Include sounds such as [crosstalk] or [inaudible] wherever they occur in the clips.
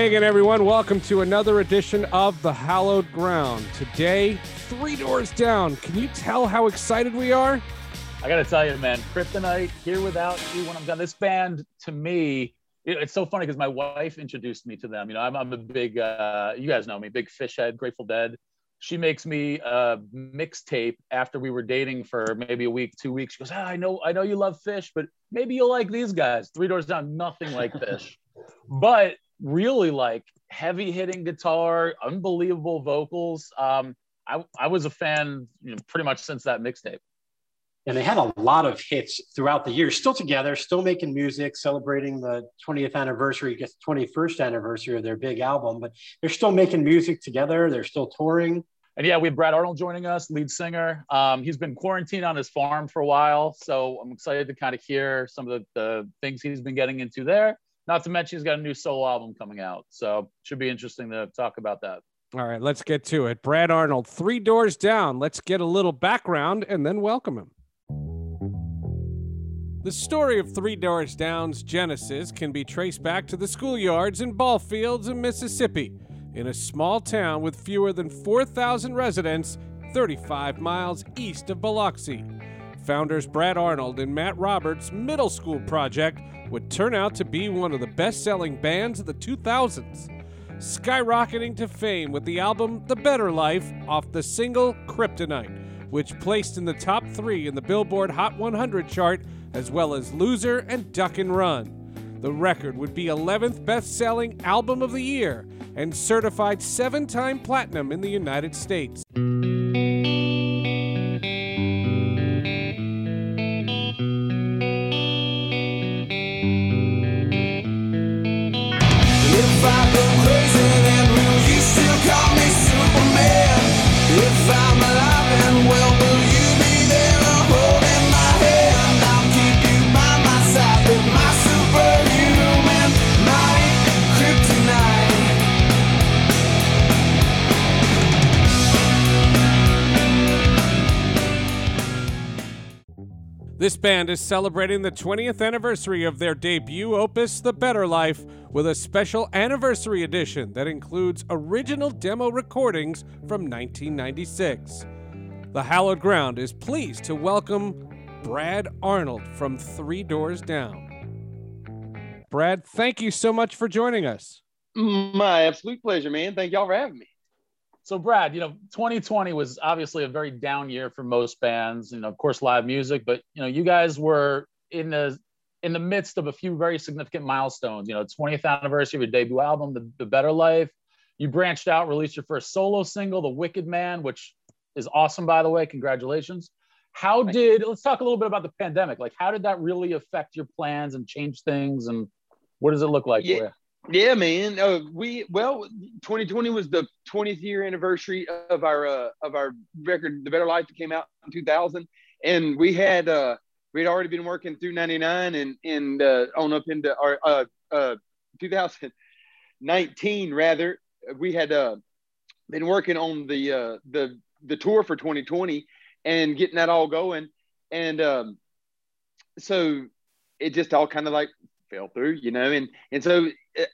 Hey again, everyone. Welcome to another edition of The Hallowed Ground. Today, three doors down. Can you tell how excited we are? I got to tell you, man, Kryptonite, Here Without You, when I'm done. This band, to me, it's so funny because my wife introduced me to them. You know, I'm, I'm a big, uh, you guys know me, big Phish head, Grateful Dead. She makes me a mixtape after we were dating for maybe a week, two weeks. She goes, ah, I know, I know you love Phish, but maybe you'll like these guys. Three Doors Down, nothing like Phish, [laughs] but really like heavy hitting guitar, unbelievable vocals. Um, I, I was a fan you know, pretty much since that mixtape. And they had a lot of hits throughout the year still together still making music celebrating the 20th anniversary I guess 21st anniversary of their big album but they're still making music together they're still touring. And yeah we have brad arnold joining us lead singer. Um, he's been quarantined on his farm for a while so i'm excited to kind of hear some of the, the things he's been getting into there not to mention he's got a new solo album coming out so should be interesting to talk about that all right, let's get to it. Brad Arnold, three doors down. Let's get a little background and then welcome him. The story of Three Doors Down's genesis can be traced back to the schoolyards and ball fields in Mississippi, in a small town with fewer than 4,000 residents 35 miles east of Biloxi. Founders Brad Arnold and Matt Roberts' middle school project would turn out to be one of the best selling bands of the 2000s, skyrocketing to fame with the album The Better Life off the single Kryptonite, which placed in the top three in the Billboard Hot 100 chart as well as Loser and Duck and Run. The record would be 11th best selling album of the year and certified seven time platinum in the United States. Band is celebrating the 20th anniversary of their debut opus, The Better Life, with a special anniversary edition that includes original demo recordings from 1996. The Hallowed Ground is pleased to welcome Brad Arnold from Three Doors Down. Brad, thank you so much for joining us. My absolute pleasure, man. Thank y'all for having me. So, Brad, you know, 2020 was obviously a very down year for most bands, you know, of course, live music, but you know, you guys were in the in the midst of a few very significant milestones. You know, 20th anniversary of your debut album, The, the Better Life. You branched out, released your first solo single, The Wicked Man, which is awesome, by the way. Congratulations. How did let's talk a little bit about the pandemic? Like, how did that really affect your plans and change things? And what does it look like yeah. Yeah, man. Uh, we well, 2020 was the 20th year anniversary of our uh, of our record, The Better Life, that came out in 2000, and we had uh, we had already been working through 99 and and uh, on up into our uh, uh, 2019 rather. We had uh, been working on the uh, the the tour for 2020 and getting that all going, and um, so it just all kind of like fell through, you know, and and so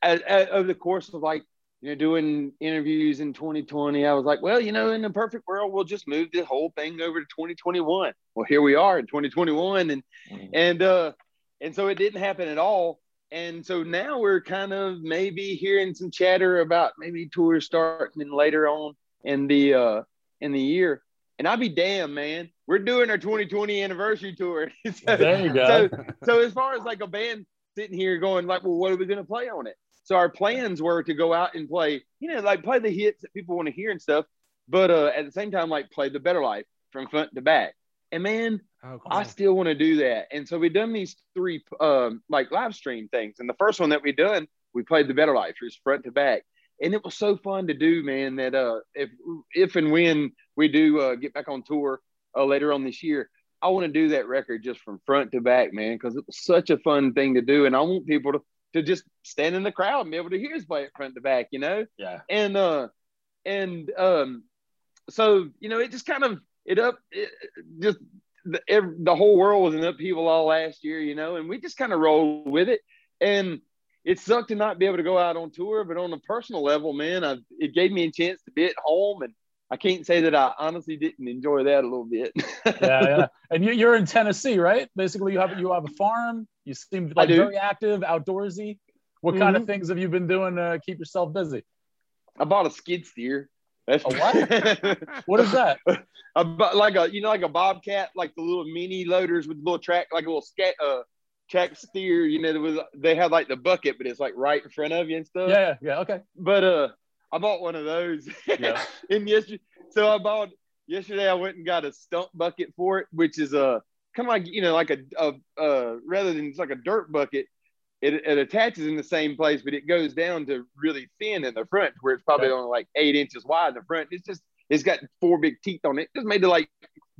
over the course of like you know doing interviews in 2020 i was like well you know in the perfect world we'll just move the whole thing over to 2021 well here we are in 2021 and mm-hmm. and uh and so it didn't happen at all. And so now we're kind of maybe hearing some chatter about maybe tours starting later on in the uh in the year. And I'll be damn man. We're doing our 2020 anniversary tour. [laughs] So, there you go. so, so as far as like a band sitting here going like, well, what are we going to play on it? So our plans were to go out and play, you know, like play the hits that people want to hear and stuff, but uh, at the same time, like play the better life from front to back. And man, oh, cool. I still want to do that. And so we done these three um, like live stream things. And the first one that we done, we played the better life, it was front to back. And it was so fun to do, man. That uh, if if and when we do uh, get back on tour uh, later on this year, I want to do that record just from front to back, man, because it was such a fun thing to do, and I want people to to just stand in the crowd and be able to hear us play it front to back, you know. Yeah. And uh, and um, so you know, it just kind of it up, it, just the, every, the whole world was in upheaval all last year, you know, and we just kind of rolled with it, and it sucked to not be able to go out on tour, but on a personal level, man, I, it gave me a chance to be at home and I can't say that I honestly didn't enjoy that a little bit. [laughs] yeah, yeah. And you, you're in Tennessee, right? Basically, you have you have a farm. You seem like very active, outdoorsy. What mm-hmm. kind of mm-hmm. things have you been doing to keep yourself busy? I bought a skid steer. That's a what? [laughs] what is that? A, like a you know like a bobcat, like the little mini loaders with the little track, like a little scat uh track steer. You know, was, they have like the bucket, but it's like right in front of you and stuff. Yeah, yeah, okay. But uh, I bought one of those. Yeah. [laughs] and yesterday, so I bought yesterday. I went and got a stump bucket for it, which is a kind of like you know like a, a uh rather than it's like a dirt bucket. It, it attaches in the same place, but it goes down to really thin in the front, where it's probably only like eight inches wide in the front. It's just it's got four big teeth on it. Just made to like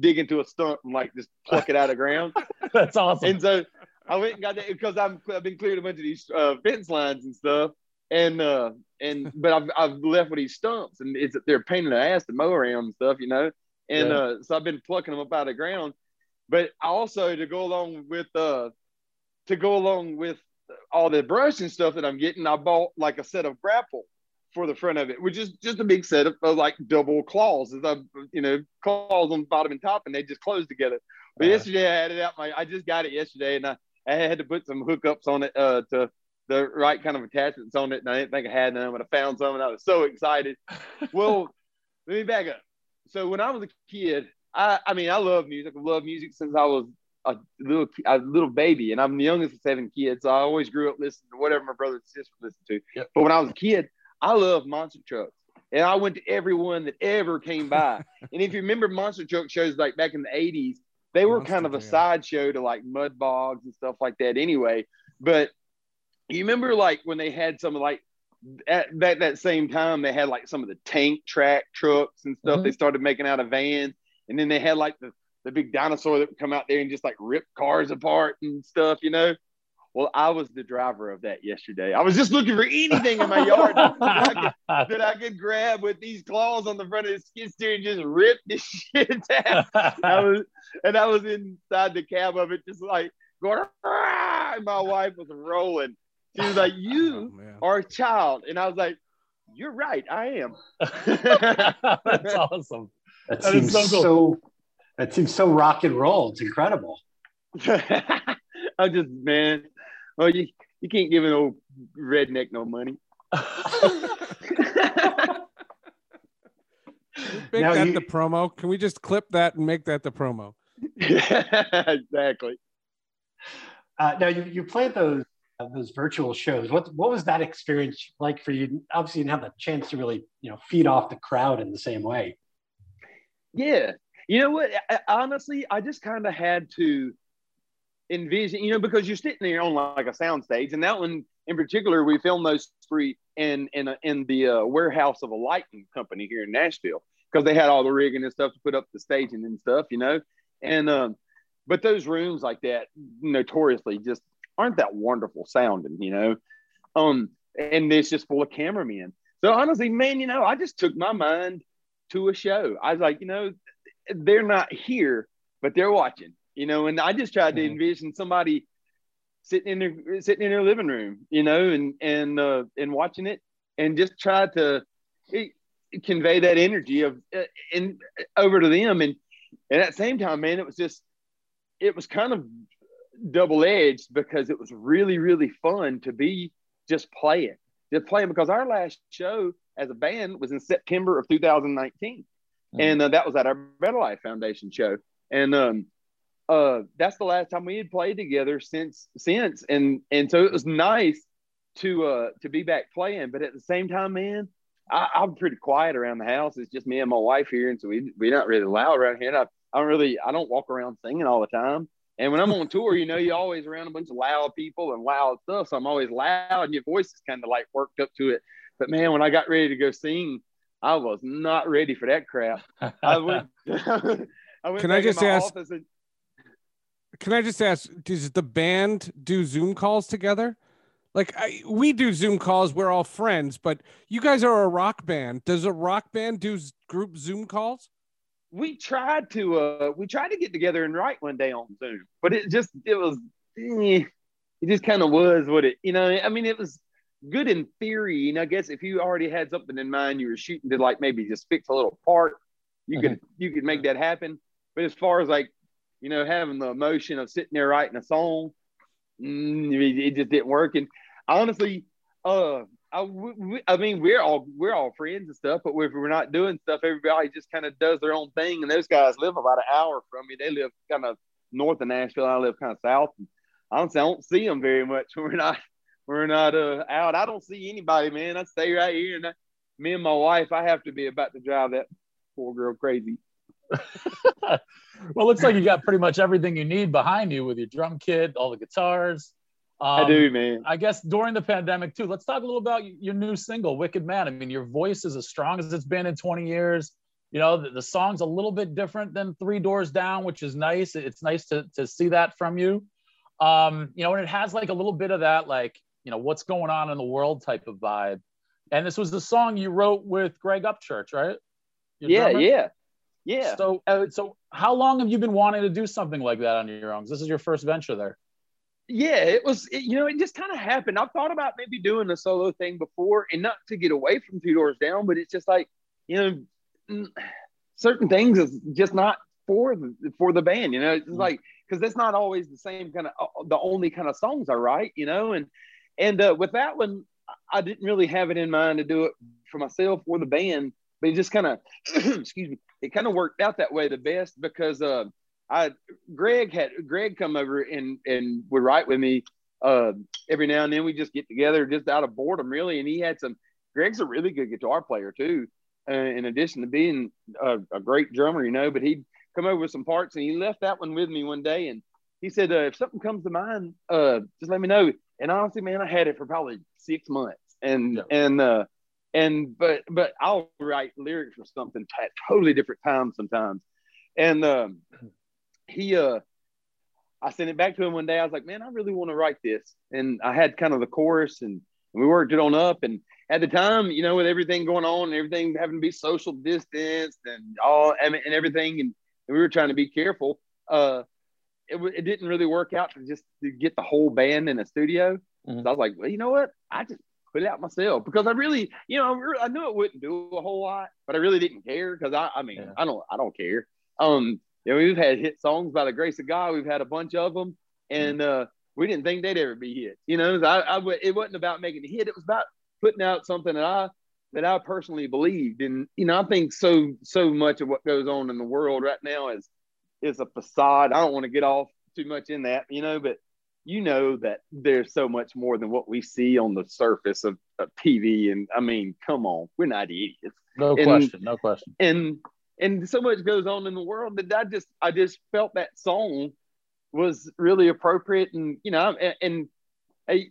dig into a stump and like just pluck it out of ground. [laughs] That's awesome. And so I went and got that because I'm I've been clearing a bunch of these uh, fence lines and stuff, and uh and [laughs] but I've I've left with these stumps and it's they're pain in the ass to mow around and stuff, you know, and yeah. uh so I've been plucking them up out of the ground, but also to go along with uh to go along with all the brush and stuff that I'm getting, I bought like a set of grapple for the front of it, which is just a big set of, of like double claws, as I, you know, claws on the bottom and top, and they just close together. But uh, yesterday I had it out my, I just got it yesterday, and I, I had to put some hookups on it uh, to the right kind of attachments on it, and I didn't think I had none, but I found some, and I was so excited. [laughs] well, let me back up. So when I was a kid, I, I mean, I love music. I love music since I was a little a little baby, and I'm the youngest of seven kids. So I always grew up listening to whatever my brother and sister listened to. Yep. But when I was a kid, I loved monster trucks, and I went to every one that ever came by. [laughs] and if you remember monster truck shows like back in the '80s, they were monster, kind of a sideshow to like mud bogs and stuff like that. Anyway, but you remember like when they had some of like at that, that same time they had like some of the tank track trucks and stuff mm-hmm. they started making out of vans and then they had like the the big dinosaur that would come out there and just like rip cars apart and stuff, you know. Well, I was the driver of that yesterday. I was just looking for anything in my yard that, I could, that, I could, [laughs] grab with these claws on the front of the skid steer and just rip this [laughs] shit down. I [laughs] was, and I was inside the cab of it, just like going, and my wife was rolling. She was like, [laughs] "You oh, are a child," and I was like, "You're right, I am." [laughs] That's awesome. That, that seems so, cool. so that seems so rock and roll. It's incredible. [laughs] I'm just man, well you you can't give an old redneck no money. make now that you... the promo. Can we just clip that and make that the promo? exactly. Uh, now you, you played those those virtual shows. What what was that experience like for you? Obviously, you didn't have the chance to really you know feed off the crowd in the same way. Yeah, you know what? I, honestly, I just kind of had to envision, you know, because you're sitting there on like a sound stage, and that one in particular, we filmed those three in in a, in the uh, warehouse of a lighting company here in Nashville because they had all the rigging and stuff to put up the staging and stuff, you know. And um, but those rooms like that notoriously just aren't that wonderful sounding, you know. Um, and it's just full of cameramen. So honestly, man, you know, I just took my mind to a show. I was like, you know, they're not here, but they're watching, you know. And I just tried to mm-hmm. envision somebody sitting in their sitting in their living room, you know, and and uh, and watching it, and just try to it, convey that energy of uh, in over to them. And, and at the same time, man, it was just it was kind of double edged because it was really really fun to be just playing, just playing because our last show as a band was in September of 2019 mm-hmm. and uh, that was at our Better Life Foundation show, and um, uh, that's the last time we had played together since since, and and so it was nice to uh to be back playing, but at the same time, man. I, I'm pretty quiet around the house. It's just me and my wife here, and so we we're not really loud around here. And I, I don't really I don't walk around singing all the time. And when I'm on tour, you know, you're always around a bunch of loud people and loud stuff. So I'm always loud and your voice is kind of like worked up to it. But man, when I got ready to go sing, I was not ready for that crap. I went. [laughs] [laughs] I went can I just ask? And, can I just ask? Does the band do Zoom calls together? Like I, we do Zoom calls, we're all friends, but you guys are a rock band. Does a rock band do group Zoom calls? We tried to uh we tried to get together and write one day on Zoom, but it just it was eh, it just kind of was what it, you know. I mean, it was good in theory, and I guess if you already had something in mind, you were shooting to like maybe just fix a little part, you could Mm-hmm. you could make that happen. But as far as like, you know, having the emotion of sitting there writing a song, mm, it, it just didn't work. And honestly, uh, I, we, I mean, we're all we're all friends and stuff, but if we're not doing stuff, everybody just kind of does their own thing. And those guys live about an hour from me. They live kind of north of Nashville. I live kind of south. And honestly, I don't see them very much we're not we're not uh, out. I don't see anybody, man. I stay right here, and I, me and my wife, I have to be about to drive that poor girl crazy. [laughs] well, looks like you got pretty much everything you need behind you with your drum kit, all the guitars. Um, I do, man. I guess during the pandemic too. Let's talk a little about your new single, "Wicked Man." I mean, your voice is as strong as it's been in 20 years. You know, the, the song's a little bit different than Three Doors Down, which is nice. It's nice to to see that from you. Um, you know, and it has like a little bit of that, like you know, what's going on in the world type of vibe. And this was the song you wrote with Greg Upchurch, right? Your Yeah, drummer? yeah, yeah. So, uh, so how long have you been wanting to do something like that on your own? This is your first venture there. Yeah, it was, it, you know, it just kind of happened. I've thought about maybe doing a solo thing before and not to get away from Two Doors Down, but it's just like, you know, certain things is just not for the, for the band, you know, it's Mhm. like, cause that's not always the same kind of, the only kind of songs I write, you know, and, and uh, with that one, I didn't really have it in mind to do it for myself or the band, but it just kind of, [clears throat] excuse me, it kind of worked out that way the best because, uh, I Greg had Greg come over and and would write with me uh, every now and then. We just get together just out of boredom, really. And he had some. Greg's a really good guitar player too, uh, in addition to being a, a great drummer, you know. But he'd come over with some parts, and he left that one with me one day, and he said, uh, "If something comes to mind, uh, just let me know." And honestly, man, I had it for probably six months, and Yeah. and uh, and but but I'll write lyrics for something at totally different times sometimes, and um, he uh I sent it back to him one day. I was like, man, I really want to write this. And I had kind of the chorus and we worked it on up. And at the time, you know, with everything going on and everything having to be social distance and all and, and everything, and, and we were trying to be careful, uh, it, it didn't really work out to just to get the whole band in a studio. Mhm. So I was like, well, you know what? I just put it out myself because I really, you know, I I knew it wouldn't do a whole lot, but I really didn't care because I, I mean, Yeah. I don't, I don't care. Um, you know, we've had hit songs by the grace of God. We've had a bunch of them, and uh, we didn't think they'd ever be hits. You know, I, I, w- it wasn't about making a hit. It was about putting out something that I that I personally believed. And you know, I think so so much of what goes on in the world right now is is a facade. I don't want to get off too much in that, you know, but you know that there's so much more than what we see on the surface of, of TV. And I mean, come on, we're not idiots No And- question. No question. and and so much goes on in the world that I just I just felt that song was really appropriate and you know and, and I,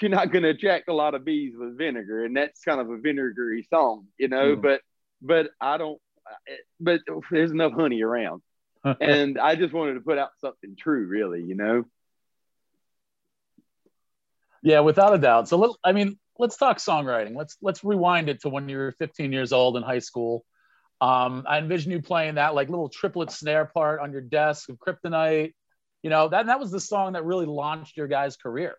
you're not going to attract a lot of bees with vinegar and that's kind of a vinegary song you know Mhm. but but I don't but there's enough honey around [laughs] and I just wanted to put out something true really you know Yeah, without a doubt. So let, I mean, let's talk songwriting. Let's let's rewind it to when you were 15 years old in high school. Um, I envision you playing that like little triplet snare part on your desk of Kryptonite. You know that that was the song that really launched your guys' career.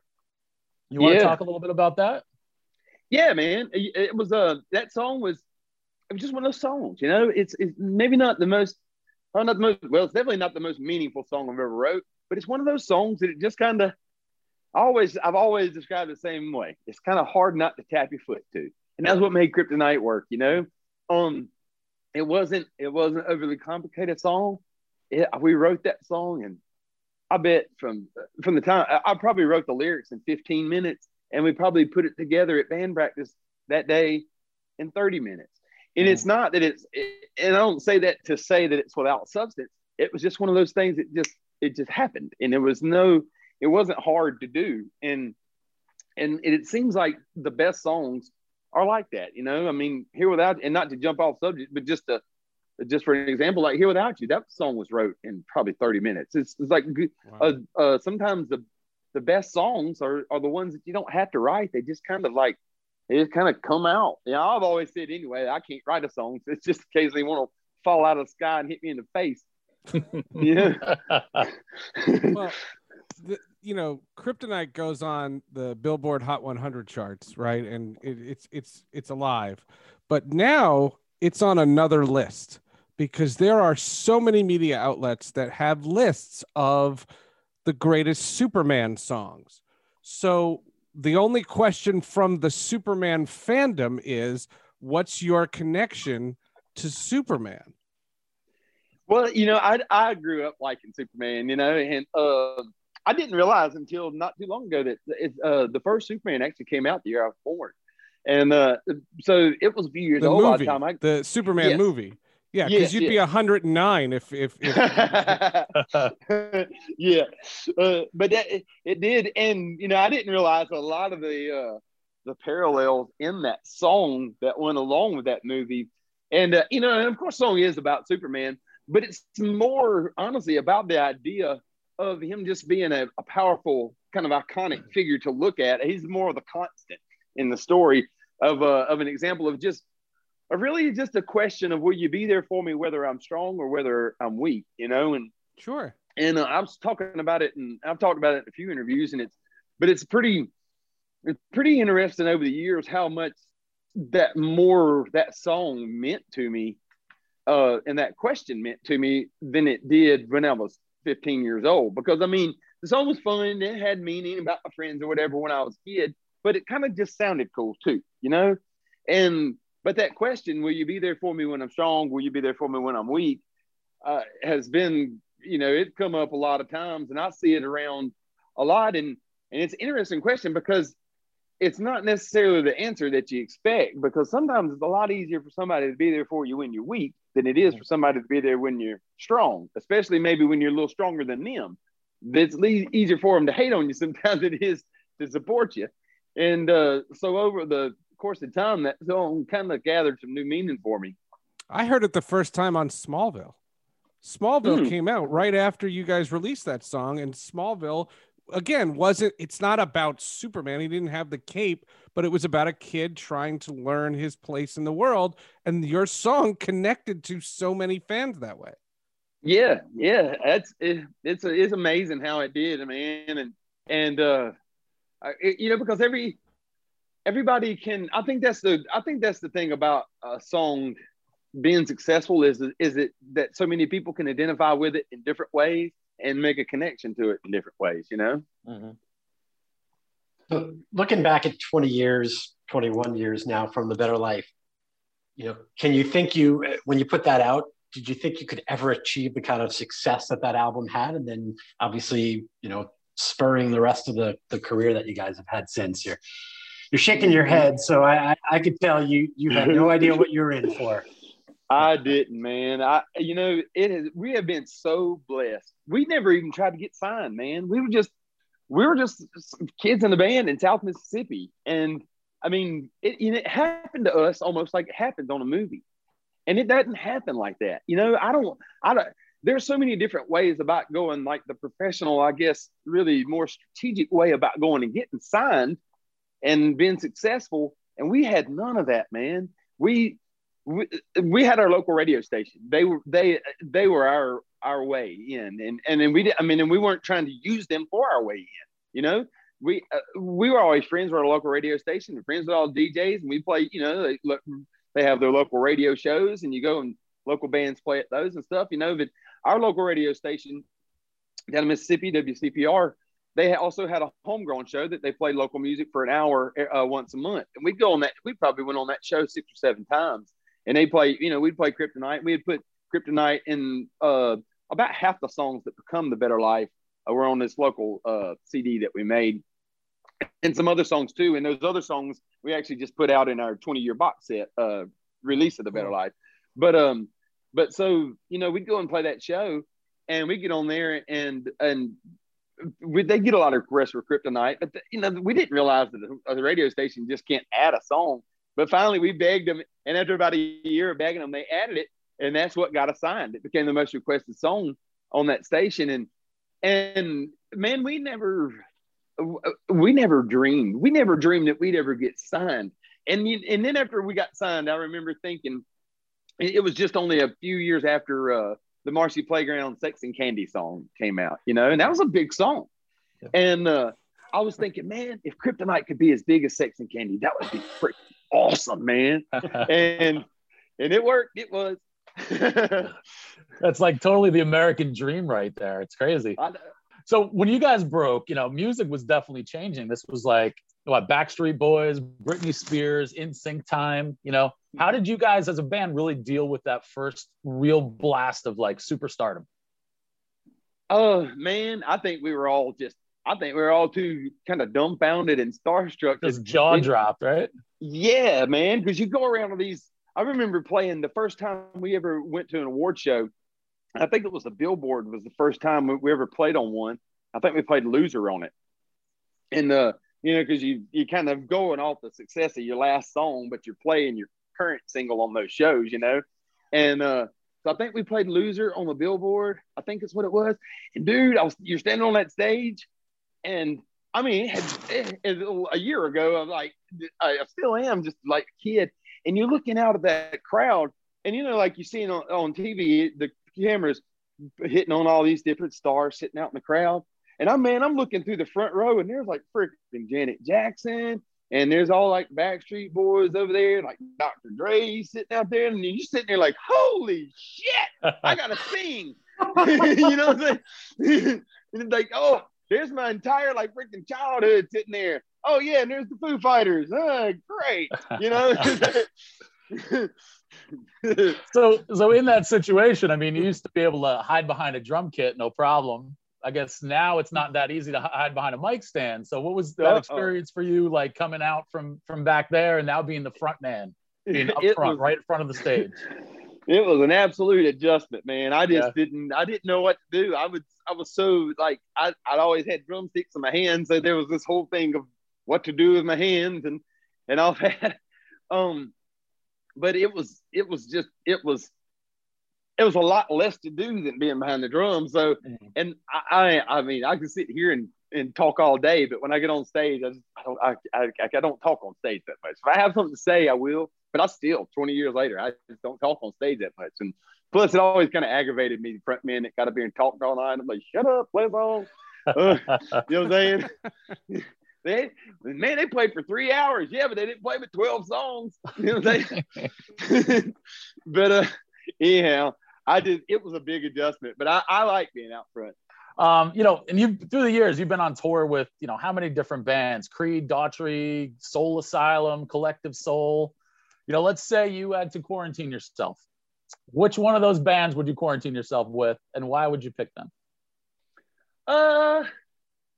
You want to Yeah. talk a little bit about that? yeah man it, it was uh that song was it was just one of those songs you know it's it's maybe not the most well, not the most well it's definitely not the most meaningful song i've ever wrote but it's one of those songs that it just kind of always i've always described the same way it's kind of hard not to tap your foot to and that's what made kryptonite work you know um it wasn't it wasn't overly complicated song it, we wrote that song and i bet from from the time I, I probably wrote the lyrics in 15 minutes and we probably put it together at band practice that day in 30 minutes. And it's mm-hmm. not that it's, and I don't say that to say that it's without substance. It was just one of those things that just, it just happened. And there was no, it wasn't hard to do. And, and it seems like the best songs are like that, you know? I mean, Here Without, and not to jump off subject, but just to, just for an example, like Here Without You, that song was wrote in probably 30 minutes. It's, it's like, uh, uh, sometimes the the best songs are, are the ones that you don't have to write. They just kind of like they just kind of come out. You know, I've always said anyway, I can't write a song. [laughs] It's just occasionally want to fall out of the sky and hit me in the face. [laughs] yeah. [laughs] well, the, you know, Kryptonite goes on the Billboard Hot 100 charts, right? And it, it's it's it's alive, but now it's on another list because there are so many media outlets that have lists of the greatest Superman songs. So the only question from the Superman fandom is, what's your connection to Superman? Well, you know, I I grew up liking Superman, you know, and uh, I didn't realize until not too long ago that it, uh, the first Superman actually came out the year I was born, and uh, so it was a few years the old by the time I. the Superman Yes. movie. Yeah, because Yes, you'd be yes. 109 if if, if [laughs] [laughs] yeah, uh, but that, it, it did, and you know, I didn't realize a lot of the uh, the parallels in that song that went along with that movie, and uh, you know, and of course, the song is about Superman, but it's more honestly about the idea of him just being a, a powerful, kind of iconic figure to look at. He's more of the constant in the story of uh, of an example of just a really just a question of will you be there for me whether I'm strong or whether I'm weak, you know, and sure. and uh, I was talking about it, and I've talked about it in a few interviews, and it's, but it's pretty, it's pretty interesting over the years how much that more that song meant to me, uh, and that question meant to me than it did when I was 15 years old. Because I mean, the song was fun, it had meaning about my friends or whatever when I was a kid, but it kind of just sounded cool too, you know, and but that question, will you be there for me when I'm strong? Will you be there for me when I'm weak? Uh, has been you know, it's come up a lot of times and I see it around a lot. And, and it's an interesting question because it's not necessarily the answer that you expect because sometimes it's a lot easier for somebody to be there for you when you're weak than it is for somebody to be there when you're strong, especially maybe when you're a little stronger than them. It's le- easier for them to hate on you [laughs] sometimes than it is to support you. And uh, so over the course of time, that song kind of gathered some new meaning for me. I heard it the first time on Smallville. Smallville Hmm. came out right after you guys released that song, and Smallville again wasn't. It's not about Superman. He didn't have the cape, but it was about a kid trying to learn his place in the world, and your song connected to so many fans that way. Yeah, yeah, that's it, it's it's amazing how it did, man, and and uh, it, you know because every everybody can. I think that's the I think that's the thing about a song being successful is is it that so many people can identify with it in different ways and make a connection to it in different ways. You know. Mm-hmm. So looking back at 20 years, 21 years now from the better life, you know, can you think you, when you put that out, did you think you could ever achieve the kind of success that that album had? And then obviously, you know, spurring the rest of the, the career that you guys have had since you're, you're shaking your mm-hmm. head. So I, I, I could tell you, you had no [laughs] idea what you're in for. I didn't, man. I, you know, it is. We have been so blessed. We never even tried to get signed, man. We were just, we were just kids in the band in South Mississippi, and I mean, it, it happened to us almost like it happened on a movie, and it doesn't happen like that. You know, I don't, I don't. There's so many different ways about going, like the professional, I guess, really more strategic way about going and getting signed and being successful. And we had none of that, man. We we, we had our local radio station. They were they they were our our way in, and and then we did. I mean, and we weren't trying to use them for our way in. You know, we uh, we were always friends with our local radio station, and friends with all DJs, and we play. You know, they they have their local radio shows, and you go and local bands play at those and stuff. You know, but our local radio station down in Mississippi, WCPR, they also had a homegrown show that they played local music for an hour uh, once a month, and we'd go on that. We probably went on that show six or seven times and they play, you know, we'd play Kryptonite. We'd put Kryptonite in uh, about half the songs that become the Better Life uh, were on this local uh, CD that we made, and some other songs too. And those other songs we actually just put out in our 20 year box set uh, release of the Better Life. But um, but so you know, we'd go and play that show, and we get on there and and. We, they get a lot of requests for Kryptonite, but the, you know we didn't realize that the, the radio station just can't add a song but finally, we begged them, and after about a year of begging them, they added it, and that's what got us signed. It became the most requested song on that station, and and man, we never, we never dreamed, we never dreamed that we'd ever get signed. And and then after we got signed, I remember thinking, it was just only a few years after uh, the Marcy Playground "Sex and Candy" song came out, you know, and that was a big song. And uh, I was thinking, man, if Kryptonite could be as big as Sex and Candy, that would be freaking awesome, man. [laughs] and and it worked. It was. [laughs] That's like totally the American dream right there. It's crazy. So when you guys broke, you know, music was definitely changing. This was like what Backstreet Boys, Britney Spears, NSYNC time. You know, how did you guys as a band really deal with that first real blast of like superstardom? Oh man, I think we were all just I think we were all too kind of dumbfounded and starstruck. Just jaw dropped, right? Yeah, man. Because you go around to these. I remember playing the first time we ever went to an award show. I think it was the Billboard was the first time we ever played on one. I think we played Loser on it. And uh, you know, because you you kind of going off the success of your last song, but you're playing your current single on those shows, you know. And uh, so I think we played Loser on the Billboard. I think it's what it was. And dude, I was you're standing on that stage, and I mean, it, oh, a year ago, I'm like, I still am just like a kid, and you're looking out of that crowd, and you know, like you see on, on TV, the cameras hitting on all these different stars sitting out in the crowd. And I'm man, I'm looking through the front row, and there's like freaking Janet Jackson, and there's all like Backstreet Boys over there, like Dr. Dre sitting out there, and you're sitting there like, holy shit, I gotta [laughs] sing. [laughs] you know what I'm saying? [laughs] and like, oh, there's my entire like freaking childhood sitting there. Oh yeah, and there's the Foo Fighters. Oh, great. You know. [laughs] so so in that situation, I mean, you used to be able to hide behind a drum kit, no problem. I guess now it's not that easy to hide behind a mic stand. So what was that Uh-oh. experience for you like coming out from from back there and now being the front man, being [laughs] up front, was, right in front of the stage? It was an absolute adjustment, man. I just yeah. didn't I didn't know what to do. I was I was so like I I'd always had drumsticks in my hands, so there was this whole thing of what to do with my hands and and all [laughs] that. Um but it was it was just it was it was a lot less to do than being behind the drums. So, mm-hmm. and I, I, I mean, I can sit here and, and talk all day, but when I get on stage, I just, I don't, I, I, I don't talk on stage that much. If I have something to say, I will, but I still, 20 years later, I just don't talk on stage that much. And plus it always kind of aggravated me, front men that got up here and talked all night. I'm like, shut up, play a song. [laughs] Uh, you know what I'm saying? [laughs] they man, they played for three hours. Yeah, but they didn't play but 12 songs. [laughs] You know what I'm saying? but uh anyhow, I did. It was a big adjustment, but I, I like being out front. Um, you know, and you through the years, you've been on tour with you know how many different bands? Creed, Daughtry, Soul Asylum, Collective Soul. You know, let's say you had to quarantine yourself. Which one of those bands would you quarantine yourself with, and why would you pick them? Uh,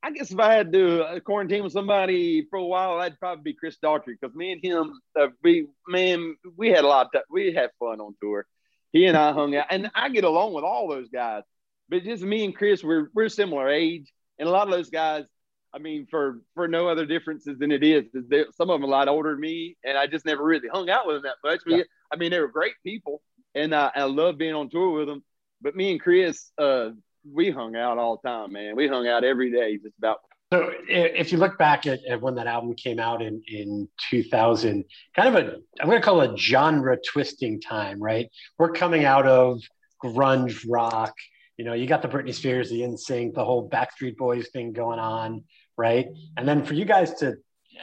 I guess if I had to uh, quarantine with somebody for a while, I'd probably be Chris Daughtry because me and him, uh, we man, we had a lot. Of, we had fun on tour he and I hung out, and I get along with all those guys. But just me and Chris, we're we're similar age, and a lot of those guys. I mean, for for no other differences than it is, is some of them a lot older than me, and I just never really hung out with them that much. But yeah. I mean, they were great people, and I, I love being on tour with them. But me and Chris, uh, we hung out all the time, man. We hung out every day, just about so if you look back at, at, when that album came out in, in 2000, kind of a, I'm going to call it a genre twisting time, right? We're coming out of grunge rock. You know, you got the Britney Spears, the NSYNC, the whole Backstreet Boys thing going on, right? And then for you guys to,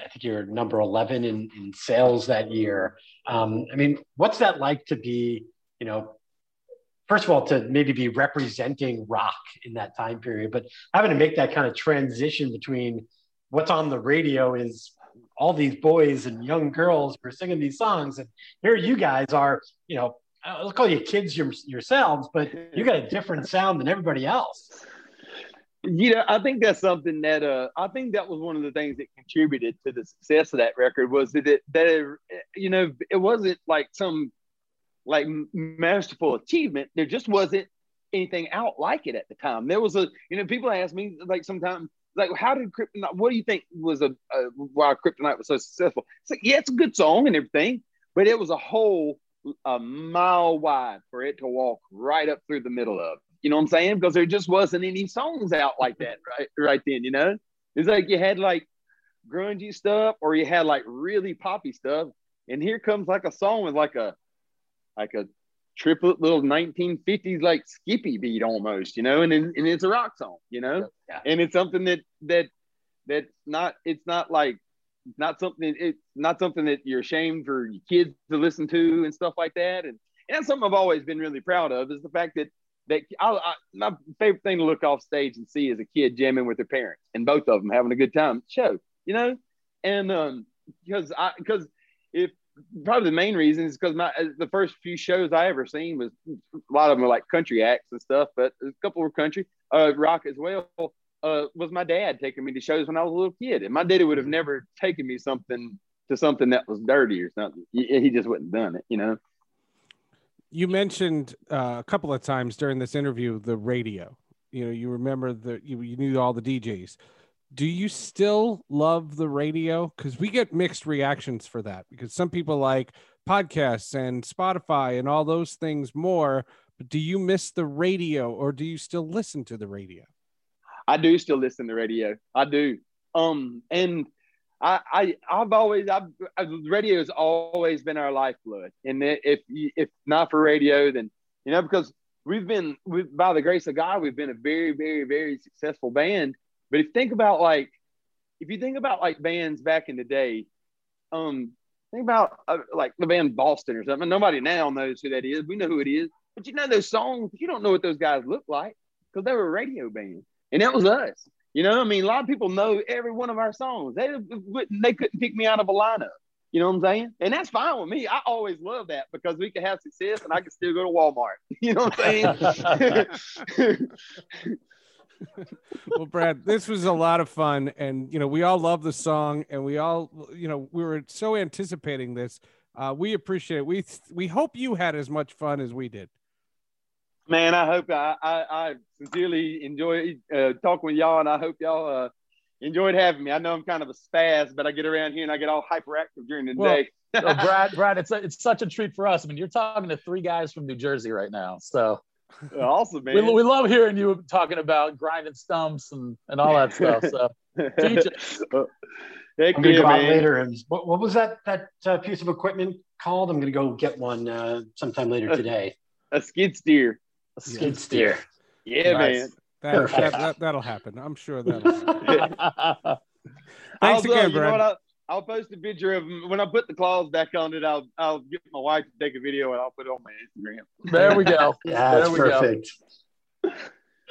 I think you're number 11 in, in sales that year. Um, I mean, what's that like to be, you know, first of all to maybe be representing rock in that time period but having to make that kind of transition between what's on the radio is all these boys and young girls who are singing these songs and here you guys are you know let's call you kids your, yourselves but you got a different sound than everybody else you know i think that's something that uh i think that was one of the things that contributed to the success of that record was that it that it, you know it wasn't like some like masterful achievement. There just wasn't anything out like it at the time. There was a, you know, people ask me like sometimes, like, how did Kryptonite? What do you think was a, a why Kryptonite was so successful? It's like, yeah, it's a good song and everything, but it was a whole a mile wide for it to walk right up through the middle of. You know what I'm saying? Because there just wasn't any songs out like that right right then. You know, it's like you had like grungy stuff or you had like really poppy stuff, and here comes like a song with like a like a triplet little 1950s like Skippy beat almost, you know, and and it's a rock song, you know, Yeah. and it's something that that that's not it's not like not something it's not something that you're ashamed for your kids to listen to and stuff like that, and and that's something I've always been really proud of is the fact that that I, I, my favorite thing to look off stage and see is a kid jamming with their parents and both of them having a good time show, you know, and um because I because if probably the main reason is because my the first few shows I ever seen was a lot of them were like country acts and stuff, but a couple were country, uh, rock as well. Uh, was my dad taking me to shows when I was a little kid, and my daddy would have never taken me something to something that was dirty or something. He, he just wouldn't done it, you know. You mentioned uh, a couple of times during this interview the radio. You know, you remember the you, you knew all the DJs. Do you still love the radio? Because we get mixed reactions for that. Because some people like podcasts and Spotify and all those things more. But do you miss the radio, or do you still listen to the radio? I do still listen to radio. I do. Um, and I, I, I've always, I've, I've radio has always been our lifeblood. And if, if not for radio, then, you know, because we've been, we, by the grace of God, we've been a very, very, very successful band. But if you think about like, if you think about like bands back in the day, um, think about uh, like the band Boston or something. Nobody now knows who that is. We know who it is, but you know those songs. You don't know what those guys look like because they were a radio band, and that was us. You know, I mean, a lot of people know every one of our songs. They they couldn't pick me out of a lineup. You know what I'm saying? And that's fine with me. I always love that because we can have success and I can still go to Walmart. [laughs] You know what I'm saying? [laughs] well, Brad, this was a lot of fun, and you know we all love the song, and we all, you know, we were so anticipating this. Uh, we appreciate it. We we hope you had as much fun as we did. Man, I hope I I, I sincerely enjoy uh, talking with y'all, and I hope y'all uh, enjoyed having me. I know I'm kind of a spaz, but I get around here and I get all hyperactive during the Well, day. So [laughs] Brad, Brad, it's a, it's such a treat for us. I mean, you're talking to three guys from New Jersey right now, so awesome, man. we, we love hearing you talking about grinding stumps and, and all that stuff. So [laughs] teach us. Heck I'm gonna yeah, go out man. later and what, what was that that uh, piece of equipment called? I'm gonna go get one uh, sometime later today. [laughs] A skid steer. A Yeah. skid steer. Yeah, Nice. That, that, that, that'll happen. I'm sure that'll. happen. [laughs] Thanks I'll, uh, again, you Brad. I'll, I'll post a picture of when I put the claws back on it. I'll I'll get my wife to take a video and I'll put it on my Instagram. there we go. [laughs] Yeah, there that's we go. perfect.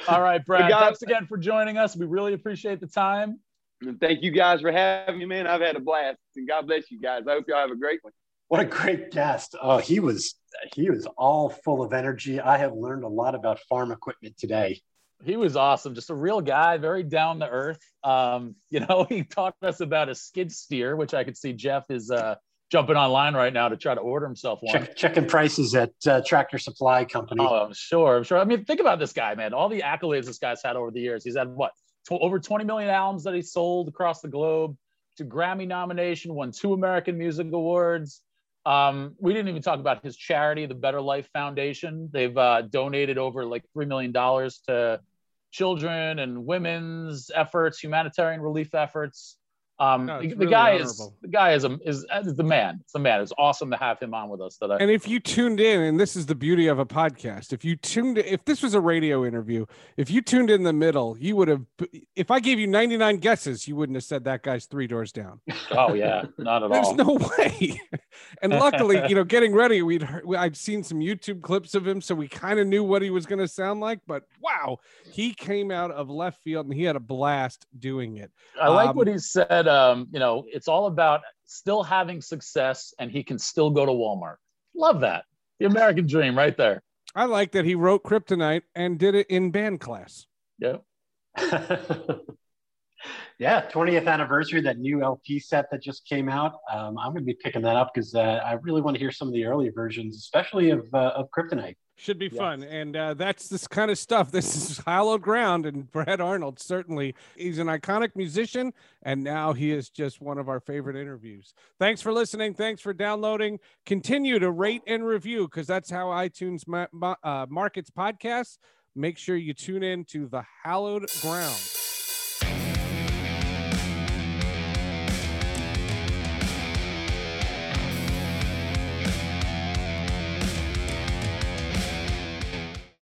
All right, Brad. guys- thanks again for joining us. We really appreciate the time. And thank you guys for having me, man. I've had a blast, and God bless you guys. I hope y'all have a great one. What a great guest. Oh, he was he was all full of energy. I have learned a lot about farm equipment today. He was awesome, just a real guy, very down to earth. Um, you know, [laughs] he taught us about a skid steer, which I could see Jeff is uh, jumping online right now to try to order himself one. Check, checking prices at uh, Tractor Supply Company. Oh, I'm sure. I'm sure. I mean, think about this guy, man. All the accolades this guy's had over the years. He's had what? Tw- over 20 million albums that he sold across the globe. To Grammy nomination, won two American Music Awards. Um, we didn't even talk about his charity, the Better Life Foundation. They've uh, donated over like three million dollars to children and women's efforts, humanitarian relief efforts. Um, No, the, the really guy is the guy is a, is, is the man. It's the man. It's awesome to have him on with us today. And if you tuned in, and this is the beauty of a podcast, if you tuned, if this was a radio interview, if you tuned in the middle, you would have. If I gave you 99 guesses, you wouldn't have said that guy's three doors down. [laughs] oh yeah, not at There's all. There's no way. [laughs] and luckily, you know, getting ready, we'd heard, I'd seen some YouTube clips of him, so we kind of knew what he was going to sound like. But wow, he came out of left field and he had a blast doing it. I like Um, what he said. Um, you know, it's all about still having success, and he can still go to Walmart. Love that. The American [laughs] dream, right there. I like that he wrote Kryptonite and did it in band class. [laughs] Yeah. yeah, 20th anniversary, that new LP set that just came out. Um, I'm going to be picking that up because uh, I really want to hear some of the early versions, especially of, uh, of Kryptonite. Should be Yes. fun. And uh, that's this kind of stuff. This is hallowed ground. And Brad Arnold, certainly, he's an iconic musician. And now he is just one of our favorite interviews. Thanks for listening. Thanks for downloading. Continue to rate and review because that's how iTunes ma- ma- uh, markets podcasts. Make sure you tune in to the hallowed ground.